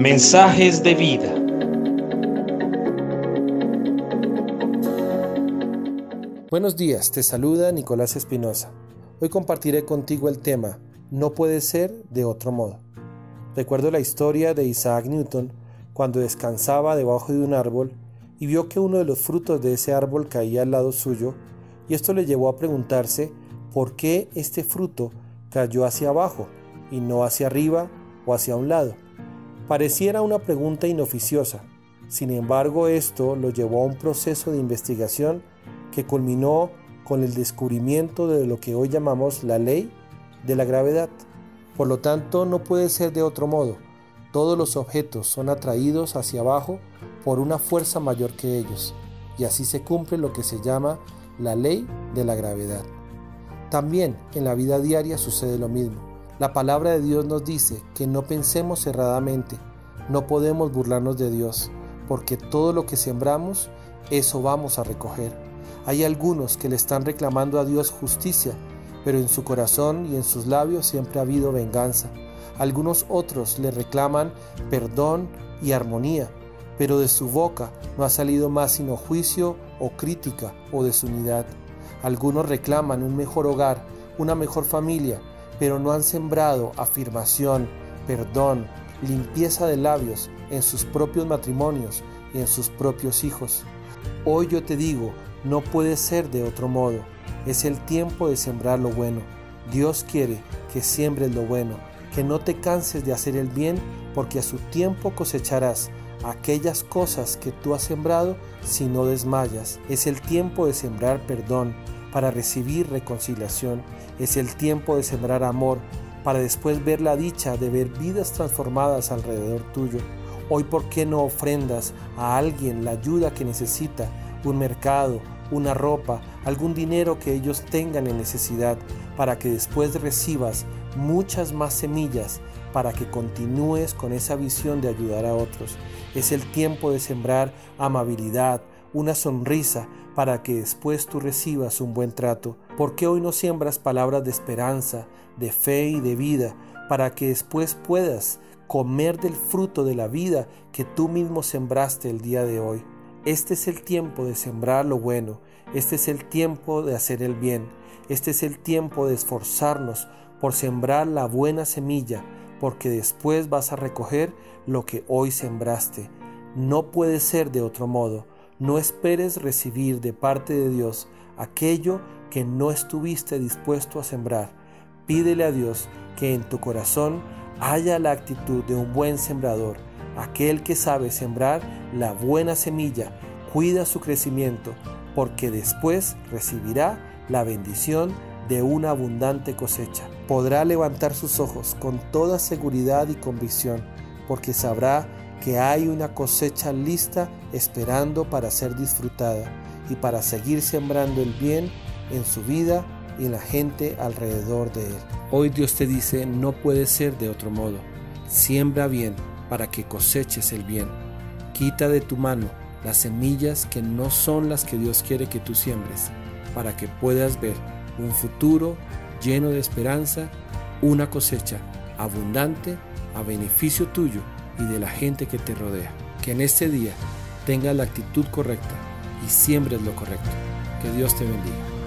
Mensajes de vida. Buenos días, te saluda Nicolás Espinosa. Hoy compartiré contigo el tema No puede ser de otro modo. Recuerdo la historia de Isaac Newton cuando descansaba debajo de un árbol y vio que uno de los frutos de ese árbol caía al lado suyo y esto le llevó a preguntarse por qué este fruto cayó hacia abajo y no hacia arriba o hacia un lado. Pareciera una pregunta inoficiosa, sin embargo esto lo llevó a un proceso de investigación que culminó con el descubrimiento de lo que hoy llamamos la ley de la gravedad. Por lo tanto, no puede ser de otro modo. Todos los objetos son atraídos hacia abajo por una fuerza mayor que ellos, y así se cumple lo que se llama la ley de la gravedad. También en la vida diaria sucede lo mismo. La palabra de Dios nos dice que no pensemos erradamente, no podemos burlarnos de Dios, porque todo lo que sembramos, eso vamos a recoger. Hay algunos que le están reclamando a Dios justicia, pero en su corazón y en sus labios siempre ha habido venganza. Algunos otros le reclaman perdón y armonía, pero de su boca no ha salido más sino juicio o crítica o desunidad. Algunos reclaman un mejor hogar, una mejor familia, pero no han sembrado afirmación, perdón, limpieza de labios en sus propios matrimonios y en sus propios hijos. Hoy yo te digo, no puede ser de otro modo. Es el tiempo de sembrar lo bueno. Dios quiere que siembres lo bueno, que no te canses de hacer el bien, porque a su tiempo cosecharás aquellas cosas que tú has sembrado si no desmayas. Es el tiempo de sembrar perdón para recibir reconciliación. Es el tiempo de sembrar amor para después ver la dicha de ver vidas transformadas alrededor tuyo. Hoy, ¿por qué no ofrendas a alguien la ayuda que necesita un mercado, una ropa, algún dinero que ellos tengan en necesidad, para que después recibas muchas más semillas para que continúes con esa visión de ayudar a otros. Es el tiempo de sembrar amabilidad, una sonrisa, para que después tú recibas un buen trato. ¿Por qué hoy no siembras palabras de esperanza, de fe y de vida, para que después puedas comer del fruto de la vida que tú mismo sembraste el día de hoy? Este es el tiempo de sembrar lo bueno, este es el tiempo de hacer el bien, este es el tiempo de esforzarnos por sembrar la buena semilla, porque después vas a recoger lo que hoy sembraste. No puede ser de otro modo. No esperes recibir de parte de Dios aquello que no estuviste dispuesto a sembrar. Pídele a Dios que en tu corazón haya la actitud de un buen sembrador Aquel que sabe sembrar la buena semilla cuida su crecimiento, porque después recibirá la bendición de una abundante cosecha. Podrá levantar sus ojos con toda seguridad y convicción, porque sabrá que hay una cosecha lista esperando para ser disfrutada y para seguir sembrando el bien en su vida y en la gente alrededor de él. Hoy Dios te dice, no puede ser de otro modo. Siembra bien para que coseches el bien. Quita de tu mano las semillas que no son las que Dios quiere que tú siembres, para que puedas ver un futuro lleno de esperanza, una cosecha abundante a beneficio tuyo y de la gente que te rodea. Que en este día tengas la actitud correcta y siembres lo correcto. Que Dios te bendiga.